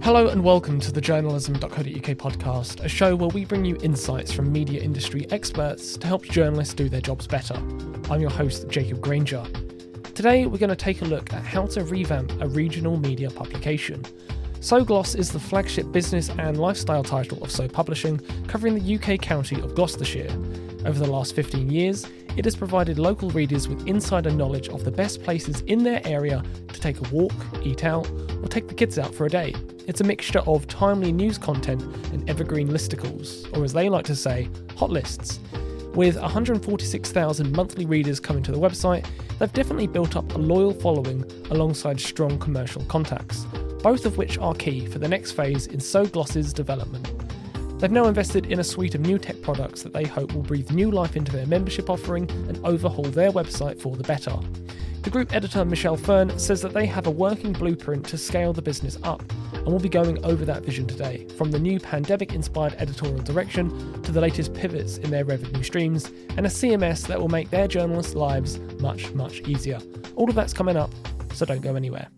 Hello and welcome to the journalism.co.uk podcast, a show where we bring you insights from media industry experts to help journalists do their jobs better. I'm your host, Jacob Granger. Today, we're going to take a look at how to revamp a regional media publication. So Gloss is the flagship business and lifestyle title of So Publishing, covering the UK county of Gloucestershire. Over the last 15 years, it has provided local readers with insider knowledge of the best places in their area to take a walk, eat out, or take the kids out for a day. It's a mixture of timely news content and evergreen listicles, or as they like to say, hot lists. With 146,000 monthly readers coming to the website, they've definitely built up a loyal following alongside strong commercial contacts, both of which are key for the next phase in SoGlos's development. They've now invested in a suite of new tech products that they hope will breathe new life into their membership offering and overhaul their website for the better. The group editor Michelle Fern says that they have a working blueprint to scale the business up, and we'll be going over that vision today, from the new pandemic inspired editorial direction to the latest pivots in their revenue streams, and a CMS that will make their journalists' lives much, much easier. All of that's coming up, so don't go anywhere.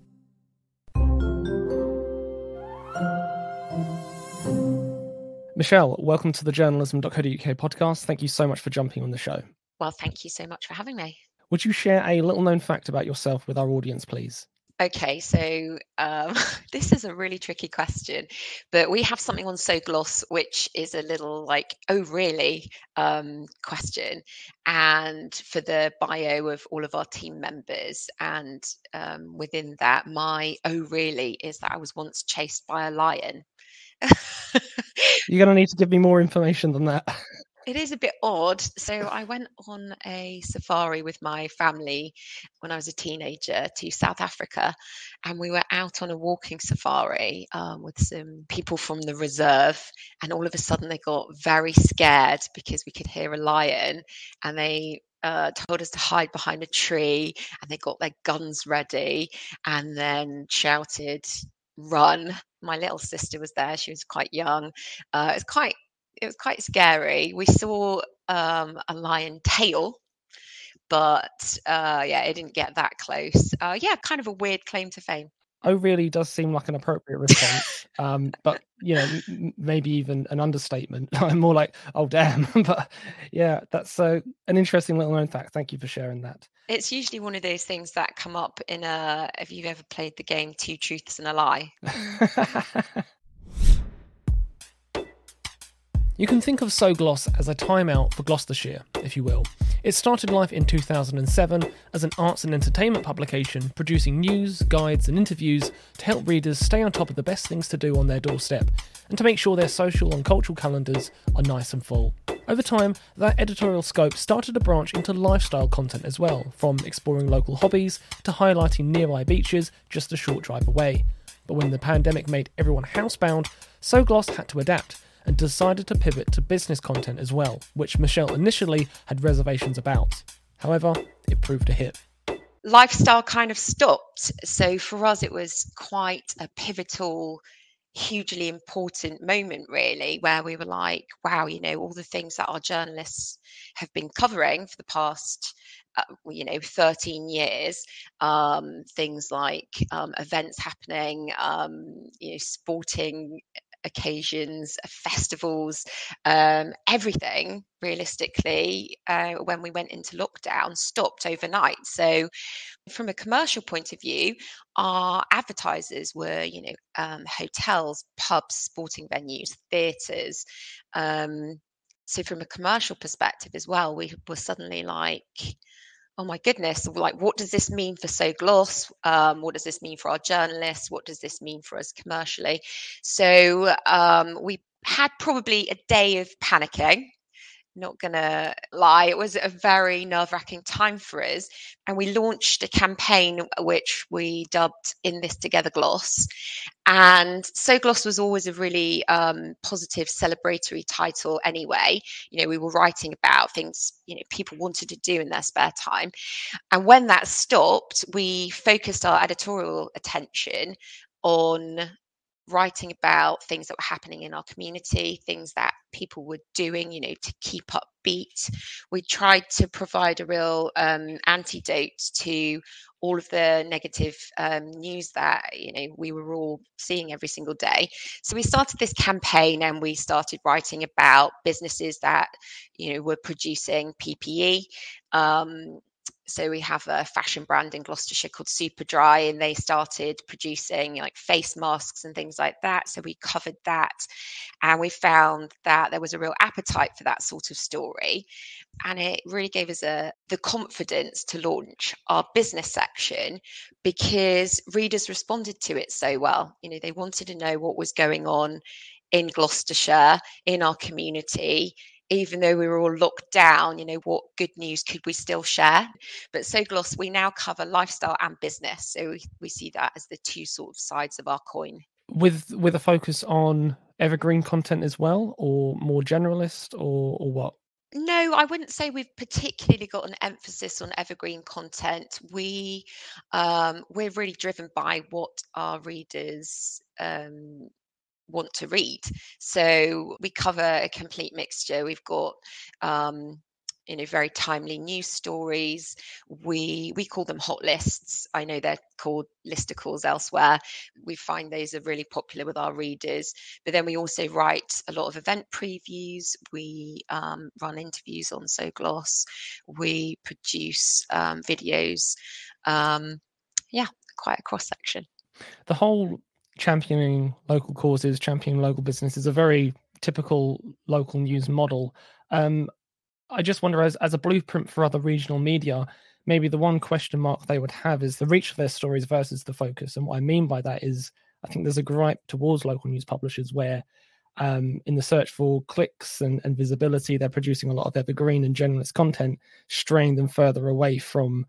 Michelle, welcome to the journalism.co.uk podcast. Thank you so much for jumping on the show. Well, thank you so much for having me. Would you share a little known fact about yourself with our audience, please? Okay, so um, this is a really tricky question, but we have something on SoGlos which is a little like, oh, really um, question. And for the bio of all of our team members, and um, within that, my oh, really is that I was once chased by a lion. You're going to need to give me more information than that. It is a bit odd. So I went on a safari with my family when I was a teenager to South Africa, and we were out on a walking safari um, with some people from the reserve. And all of a sudden, they got very scared because we could hear a lion, and they uh, told us to hide behind a tree, and they got their guns ready, and then shouted, "Run!" my little sister was there. She was quite young. Uh, it was quite it was quite scary. We saw um, a lion tail, but uh, yeah, it didn't get that close. Uh, yeah, kind of a weird claim to fame. Oh, really does seem like an appropriate response, um, but you know, m- maybe even an understatement. I'm more like, oh damn, but yeah, that's uh, an interesting little known fact. Thank you for sharing that. It's usually one of those things that come up in a. If you've ever played the game Two Truths and a Lie. You can think of SoGlos as a timeout for Gloucestershire, if you will. It started life in 2007 as an arts and entertainment publication, producing news, guides, and interviews to help readers stay on top of the best things to do on their doorstep, and to make sure their social and cultural calendars are nice and full. Over time, that editorial scope started to branch into lifestyle content as well, from exploring local hobbies to highlighting nearby beaches just a short drive away. But when the pandemic made everyone housebound, SoGlos had to adapt and decided to pivot to business content as well, which Michelle initially had reservations about. However, it proved a hit. Lifestyle kind of stopped. So for us, it was quite a pivotal, hugely important moment, really, where we were like, wow, you know, all the things that our journalists have been covering for the past uh, you know 13 years um, things like um, events happening um, you know sporting occasions, uh, festivals, um, everything realistically, uh, when we went into lockdown, stopped overnight. So, from a commercial point of view, our advertisers were, you know, um, hotels, pubs, sporting venues, theatres. Um, so, from a commercial perspective as well, we were suddenly like, oh my goodness, like what does this mean for SoGlos? Um, what does this mean for our journalists? What does this mean for us commercially? So um, we had probably a day of panicking not gonna lie, it was a very nerve wracking time for us. And we launched a campaign which we dubbed In This Together Gloss. And SoGlos was always a really um, positive, celebratory title anyway. You know, we were writing about things, you know, people wanted to do in their spare time. And when that stopped, we focused our editorial attention on writing about things that were happening in our community, things that people were doing, you know, to keep up beat. We tried to provide a real um, antidote to all of the negative um, news that you know we were all seeing every single day. So we started this campaign and we started writing about businesses that you know were producing PPE. Um, so we have a fashion brand in Gloucestershire called Superdry, and they started producing like face masks and things like that. So we covered that, and we found that there was a real appetite for that sort of story, and it really gave us a the confidence to launch our business section because readers responded to it so well. You know, they wanted to know what was going on in Gloucestershire in our community even though we were all locked down, you know, what good news could we still share? But SoGlos, we now cover lifestyle and business. So we, we see that as the two sort of sides of our coin. With with a focus on evergreen content as well, or more generalist, or or what? No, I wouldn't say we've particularly got an emphasis on evergreen content. We um, we're really driven by what our readers um, want to read. So we cover a complete mixture. We've got um, you know very timely news stories. We we call them hot lists. I know they're called listicles elsewhere. We find those are really popular with our readers. But then we also write a lot of event previews. We um, run interviews on SoGlos we produce um, videos. Um, yeah quite a cross section. The whole championing local causes, championing local business is a very typical local news model. Um, I just wonder, as, as a blueprint for other regional media, maybe the one question mark they would have is the reach of their stories versus the focus. And what I mean by that is, I think there's a gripe towards local news publishers where, um, in the search for clicks and, and visibility, they're producing a lot of evergreen and generalist content, straying them further away from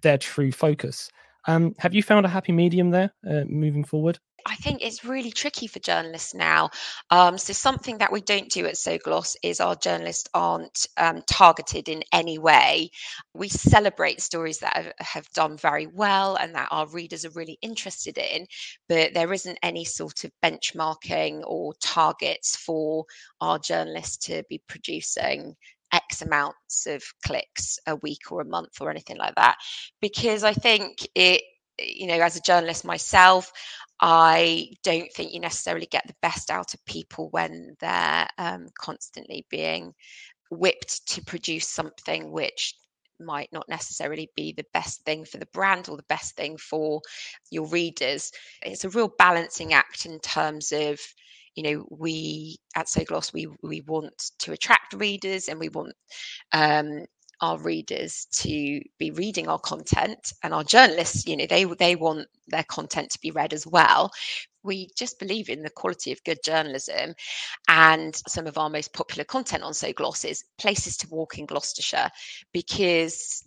their true focus. Um, have you found a happy medium there uh, moving forward? I think it's really tricky for journalists now. Um, so something that we don't do at SoGlos is our journalists aren't um, targeted in any way. We celebrate stories that have, have, done very well and that our readers are really interested in, but there isn't any sort of benchmarking or targets for our journalists to be producing X amounts of clicks a week or a month or anything like that. Because I think it, you know, as a journalist myself, I don't think you necessarily get the best out of people when they're um, constantly being whipped to produce something which might not necessarily be the best thing for the brand or the best thing for your readers. It's a real balancing act in terms of you know we at SoGlos we we want to attract readers and we want um, our readers to be reading our content and our journalists you know they they want their content to be read as well we just believe in the quality of good journalism and some of our most popular content on SoGlos is places to walk in gloucestershire because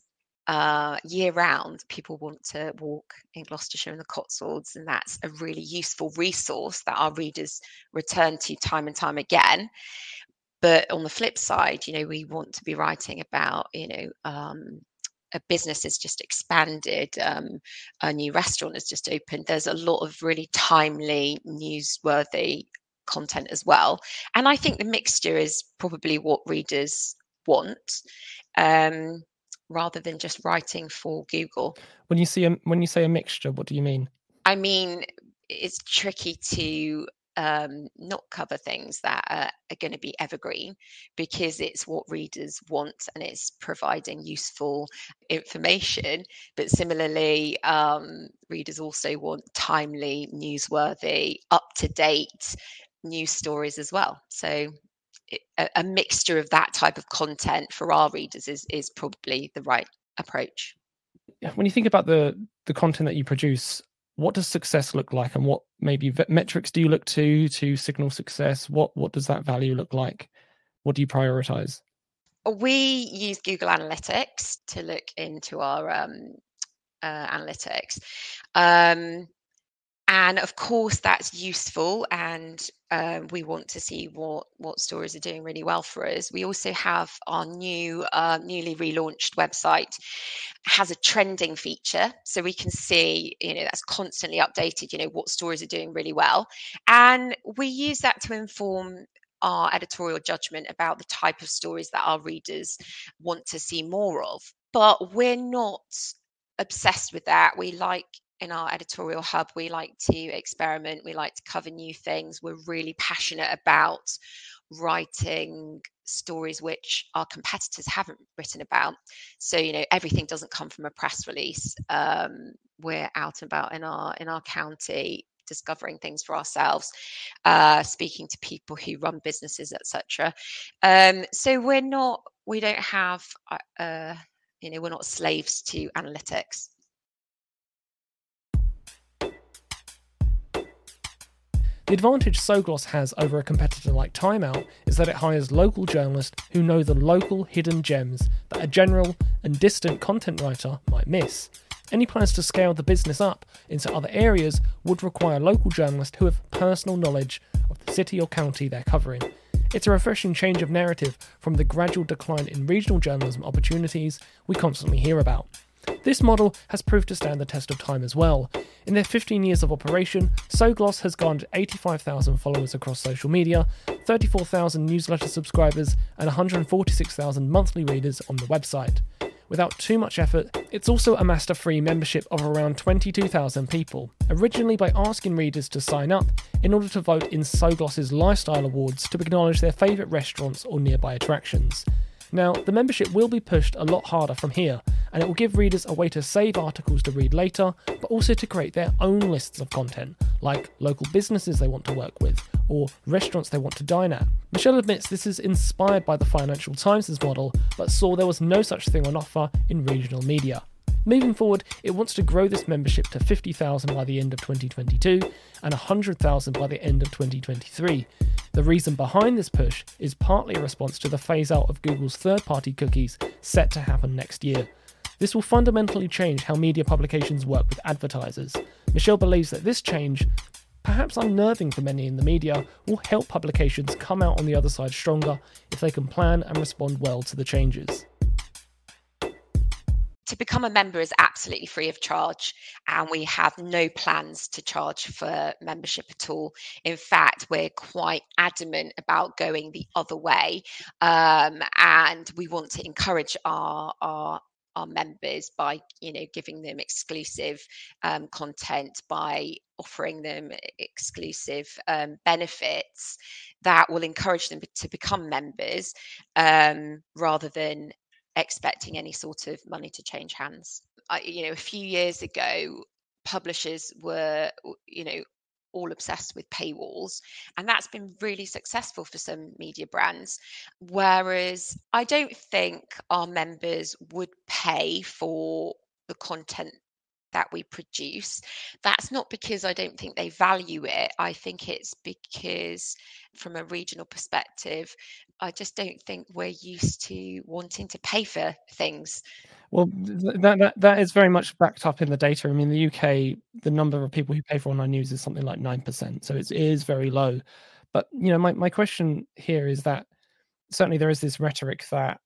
uh, year round, people want to walk in Gloucestershire and the Cotswolds, and that's a really useful resource that our readers return to time and time again. But on the flip side, you know, we want to be writing about, you know, um, a business has just expanded, um, a new restaurant has just opened. There's a lot of really timely, newsworthy content as well. And I think the mixture is probably what readers want. Um, rather than just writing for Google. When you see a, when you say a mixture, what do you mean? I mean, it's tricky to um, not cover things that are, are going to be evergreen because it's what readers want and it's providing useful information. But similarly, um, readers also want timely, newsworthy, up to date news stories as well. So a, a mixture of that type of content for our readers is is probably the right approach. When you think about the the content that you produce, what does success look like, and what maybe metrics do you look to to signal success? What what does that value look like? What do you prioritize? We use Google Analytics to look into our um, uh, analytics. Um, and of course that's useful and um, we want to see what what stories are doing really well for us. We also have our new uh, newly relaunched website has a trending feature so we can see you know that's constantly updated you know what stories are doing really well. And we use that to inform our editorial judgment about the type of stories that our readers want to see more of. But we're not obsessed with that. We like in our editorial hub, we like to experiment, we like to cover new things. We're really passionate about writing stories which our competitors haven't written about. So, you know, everything doesn't come from a press release. Um, we're out and about in our in our county discovering things for ourselves uh, speaking to people who run businesses etc um, so we're not we don't have uh, uh you know we're not slaves to analytics The advantage SoGlos has over a competitor like Time Out is that it hires local journalists who know the local hidden gems that a general and distant content writer might miss. Any plans to scale the business up into other areas would require local journalists who have personal knowledge of the city or county they're covering. It's a refreshing change of narrative from the gradual decline in regional journalism opportunities we constantly hear about. This model has proved to stand the test of time as well. In their 15 years of operation, SoGlos has garnered 85,000 followers across social media, 34,000 newsletter subscribers, and 146,000 monthly readers on the website. Without too much effort, it's also amassed a free membership of around 22,000 people, originally by asking readers to sign up in order to vote in SoGlos's Lifestyle Awards to acknowledge their favourite restaurants or nearby attractions. Now, the membership will be pushed a lot harder from here, and it will give readers a way to save articles to read later, but also to create their own lists of content, like local businesses they want to work with, or restaurants they want to dine at. Michelle admits this is inspired by the Financial Times' model, but saw there was no such thing on offer in regional media. Moving forward, it wants to grow this membership to 50,000 by the end of 2022 and 100,000 by the end of 2023. The reason behind this push is partly a response to the phase out of Google's third party cookies set to happen next year. This will fundamentally change how media publications work with advertisers. Michelle believes that this change, perhaps unnerving for many in the media, will help publications come out on the other side stronger if they can plan and respond well to the changes to become a member is absolutely free of charge and we have no plans to charge for membership at all. In fact we're quite adamant about going the other way um, and we want to encourage our, our our members by you know giving them exclusive um, content by offering them exclusive um, benefits that will encourage them to become members um, rather than expecting any sort of money to change hands. I, you know, a few years ago, publishers were, you know, all obsessed with paywalls and that's been really successful for some media brands whereas i don't think our members would pay for the content that we produce. That's not because I don't think they value it. I think it's because, from a regional perspective, I just don't think we're used to wanting to pay for things. Well, that, that that is very much backed up in the data. I mean, the UK, the number of people who pay for online news is something like nine percent, so it is very low. But you know, my my question here is that certainly there is this rhetoric that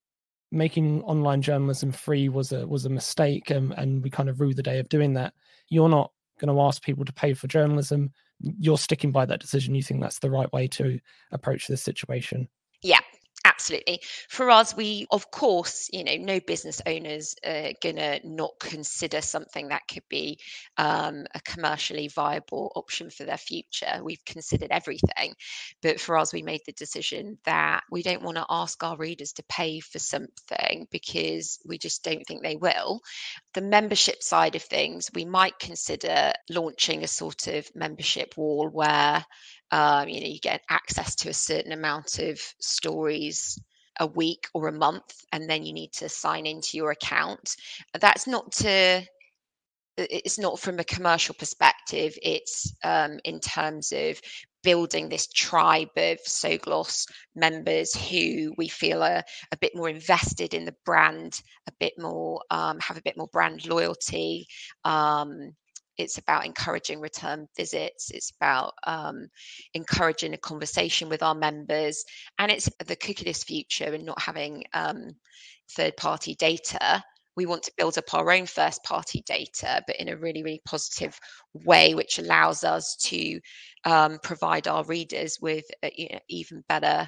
making online journalism free was a was a mistake and, and we kind of rue the day of doing that. You're not going to ask people to pay for journalism. You're sticking by that decision. You think that's the right way to approach this situation. Yeah Absolutely. For us, we, of course, you know, no business owners are going to not consider something that could be um, a commercially viable option for their future. We've considered everything. But for us, we made the decision that we don't want to ask our readers to pay for something because we just don't think they will. The membership side of things, we might consider launching a sort of membership wall where um, you know, you get access to a certain amount of stories a week or a month, and then you need to sign into your account. That's not to it's not from a commercial perspective it's um, in terms of building this tribe of SoGlos members who we feel are a bit more invested in the brand a bit more um, have a bit more brand loyalty um, it's about encouraging return visits it's about um, encouraging a conversation with our members and it's the cookieless future and not having um, third party data. We want to build up our own first party data but in a really really positive way which allows us to um, provide our readers with a, you know, even better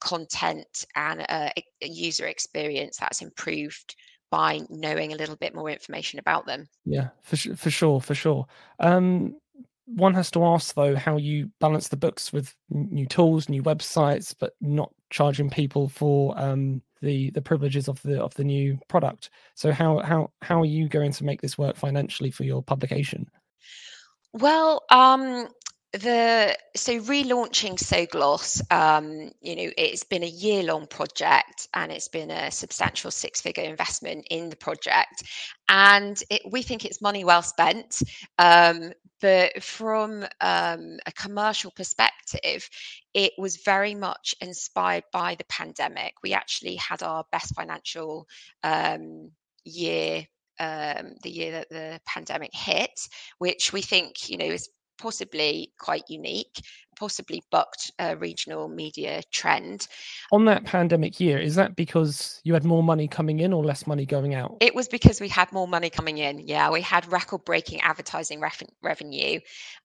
content and a, a user experience that's improved by knowing a little bit more information about them. Yeah, for for sure, for sure. Um, one has to ask though how you balance the books with new tools, new websites, but not charging people for um, the the privileges of the of the new product. So how how how are you going to make this work financially for your publication? Well, um, the so relaunching SoGlos, um, you know, it's been a year long project and it's been a substantial six figure investment in the project, and it, we think it's money well spent. Um, but from um, a commercial perspective, it was very much inspired by the pandemic. We actually had our best financial um, year um, the year that the pandemic hit, which we think you know is possibly quite unique, possibly bucked a regional media trend. On that pandemic year, is that because you had more money coming in or less money going out? It was because we had more money coming in. Yeah, we had record breaking advertising ref- revenue.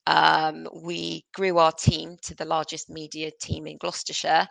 Um, we grew our team to the largest media team in Gloucestershire.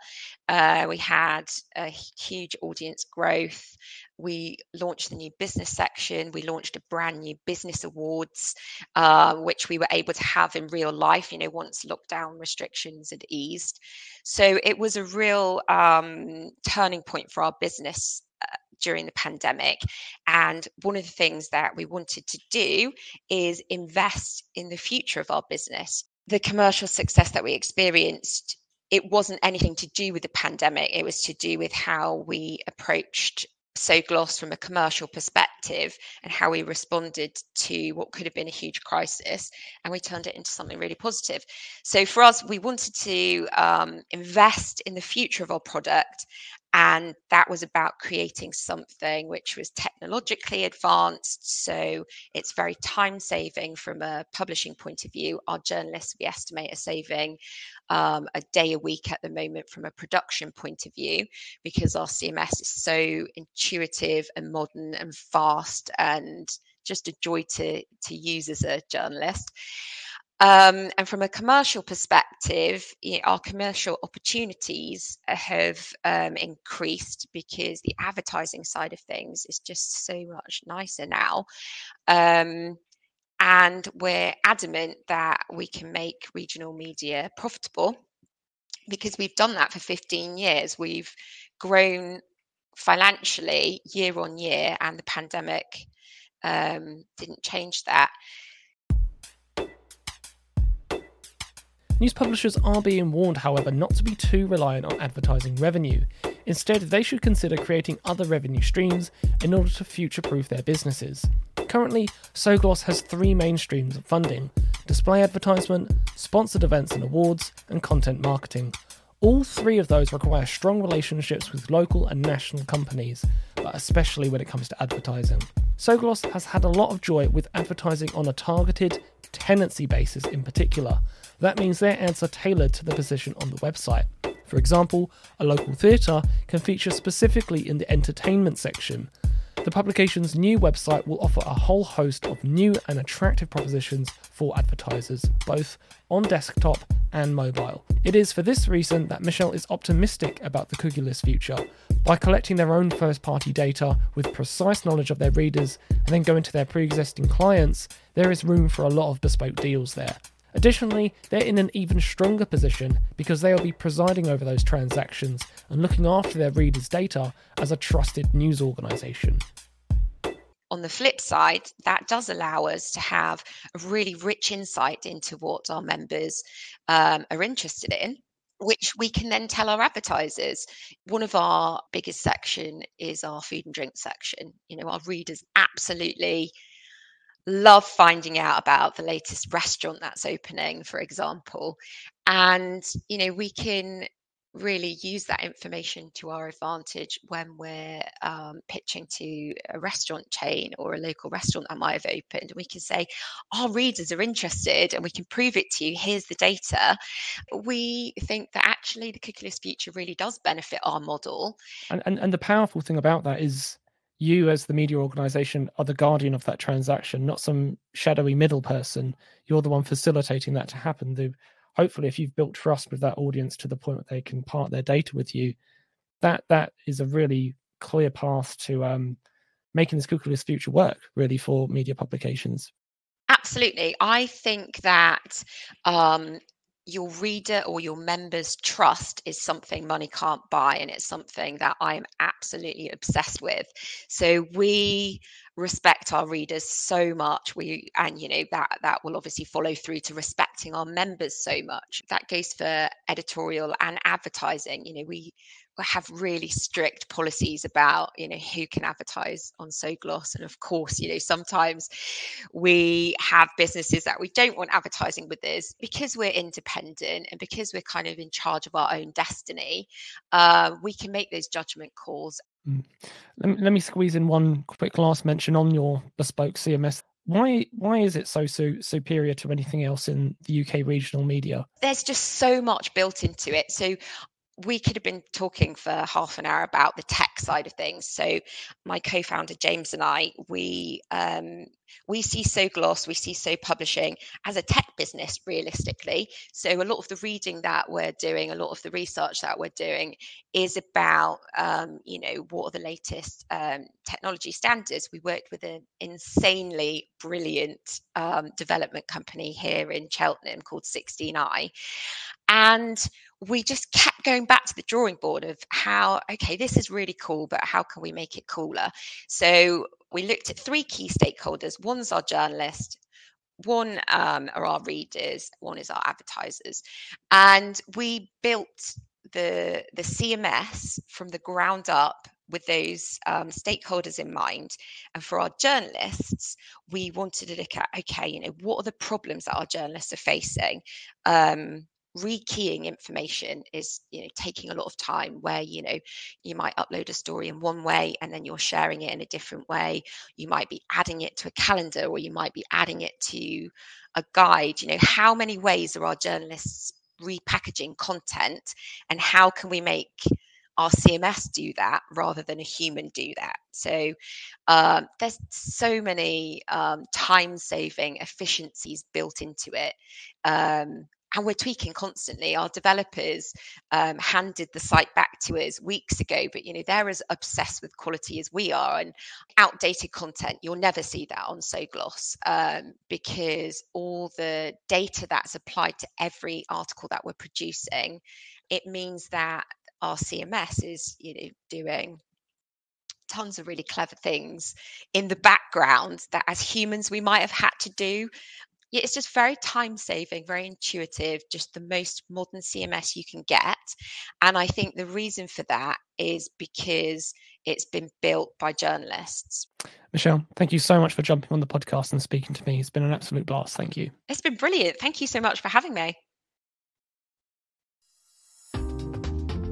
Uh, we had a huge audience growth we launched the new business section. We launched a brand new business awards, uh, which we were able to have in real life, you know, once lockdown restrictions had eased. So it was a real um, turning point for our business uh, during the pandemic. And one of the things that we wanted to do is invest in the future of our business. The commercial success that we experienced it wasn't anything to do with the pandemic. It was to do with how we approached SoGlos from a commercial perspective and how we responded to what could have been a huge crisis and we turned it into something really positive. So for us we wanted to um, invest in the future of our product and that was about creating something which was technologically advanced so it's very time saving from a publishing point of view. Our journalists we estimate are saving um, a day a week at the moment from a production point of view because our cms is so intuitive and modern and fast and just a joy to to use as a journalist um, and from a commercial perspective, you know, our commercial opportunities have um, increased because the advertising side of things is just so much nicer now. Um, and we're adamant that we can make regional media profitable because we've done that for 15 years. We've grown financially year on year, and the pandemic um, didn't change that. News publishers are being warned, however, not to be too reliant on advertising revenue. Instead, they should consider creating other revenue streams in order to future proof their businesses. Currently, SoGlos has three main streams of funding display advertisement, sponsored events and awards, and content marketing. All three of those require strong relationships with local and national companies, but especially when it comes to advertising. SoGlos has had a lot of joy with advertising on a targeted tenancy basis in particular, that means their ads are tailored to the position on the website. For example, a local theatre can feature specifically in the entertainment section. The publication's new website will offer a whole host of new and attractive propositions for advertisers, both on desktop and mobile. It is for this reason that Michelle is optimistic about the cookieless future. By collecting their own first party data with precise knowledge of their readers and then going to their pre existing clients, there is room for a lot of bespoke deals there. Additionally, they're in an even stronger position because they will be presiding over those transactions and looking after their readers' data as a trusted news organisation. On the flip side, that does allow us to have a really rich insight into what our members um, are interested in which we can then tell our advertisers. One of our biggest section is our food and drink section. You know, our readers absolutely love finding out about the latest restaurant that's opening, for example. And, you know, we can really use that information to our advantage when we're um, pitching to a restaurant chain or a local restaurant that might have opened. We can say, Our readers are interested and we can prove it to you. Here's the data. We think that actually the cookieless future really does benefit our model. And, and, and the powerful thing about that is you as the media organization are the guardian of that transaction not some shadowy middle person you're the one facilitating that to happen the hopefully if you've built trust with that audience to the point that they can part their data with you that that is a really clear path to um making this cookieless future work really for media publications? Absolutely. I think that um, your reader or your members' trust is something money can't buy, and it's something that I'm absolutely obsessed with. So we respect our readers so much. We and you know that that will obviously follow through to respecting our members so much. That goes for editorial and advertising. You know we have really strict policies about you know who can advertise on SoGlos and of course you know sometimes we have businesses that we don't want advertising with us because we're independent and because we're kind of in charge of our own destiny uh, we can make those judgment calls mm. let, me, let me squeeze in one quick last mention on your bespoke cms why why is it so, so superior to anything else in the UK regional media? There's just so much built into it. So we could have been talking for half an hour about the tech side of things. So, my co-founder James and I, we um, we see SoGlos, we see So Publishing as a tech business, realistically. So, a lot of the reading that we're doing, a lot of the research that we're doing, is about um, you know what are the latest um, technology standards. We worked with an insanely brilliant um, development company here in Cheltenham called 16i, and we just kept going back to the drawing board of how okay this is really cool but how can we make it cooler? So we looked at three key stakeholders. One's our journalist one um, are our readers one is our advertisers. And we built the the cms from the ground up with those um, stakeholders in mind. And for our journalists we wanted to look at okay you know what are the problems that our journalists are facing? Um, rekeying information is you know taking a lot of time where you know you might upload a story in one way and then you're sharing it in a different way you might be adding it to a calendar or you might be adding it to a guide you know how many ways are our journalists repackaging content and how can we make our CMS do that rather than a human do that. So um, there's so many um, time saving efficiencies built into it. Um, and we're tweaking constantly. Our developers um, handed the site back to us weeks ago, but you know they're as obsessed with quality as we are, and outdated content you'll never see that on SoGlos um, because all the data that's applied to every article that we're producing, it means that our CMS is you know doing tons of really clever things in the background that as humans we might have had to do yeah, it's just very time saving, very intuitive, just the most modern CMS you can get. And I think the reason for that is because it's been built by journalists. Michelle, thank you so much for jumping on the podcast and speaking to me. It's been an absolute blast. Thank you. It's been brilliant. Thank you so much for having me.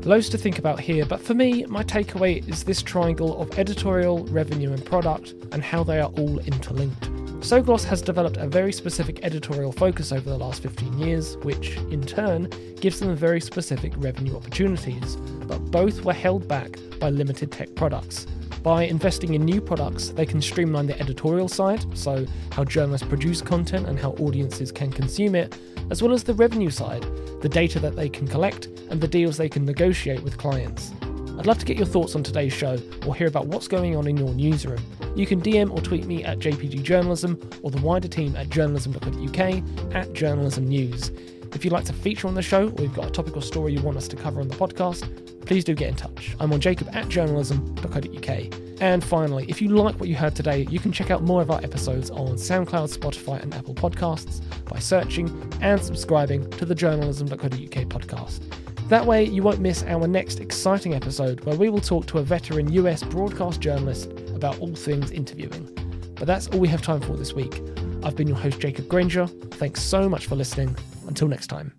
Loads to think about here, but for me, my takeaway is this triangle of editorial, revenue, and product, and how they are all interlinked. SoGlos has developed a very specific editorial focus over the last 15 years, which, in turn, gives them very specific revenue opportunities, but both were held back by limited tech products. By investing in new products, they can streamline the editorial side, so how journalists produce content and how audiences can consume it, as well as the revenue side, the data that they can collect and the deals they can negotiate with clients. I'd love to get your thoughts on today's show or hear about what's going on in your newsroom. You can DM or tweet me at JPG Journalism or the wider team at journalism.co.uk at Journalism News. If you'd like to feature on the show or you've got a topic or story you want us to cover on the podcast, please do get in touch. I'm on jacob at journalism.co.uk. And finally, if you like what you heard today, you can check out more of our episodes on SoundCloud, Spotify, and Apple Podcasts by searching and subscribing to the journalism.co.uk podcast. That way, you won't miss our next exciting episode where we will talk to a veteran US broadcast journalist about all things interviewing. But that's all we have time for this week. I've been your host, Jacob Granger. Thanks so much for listening. Until next time.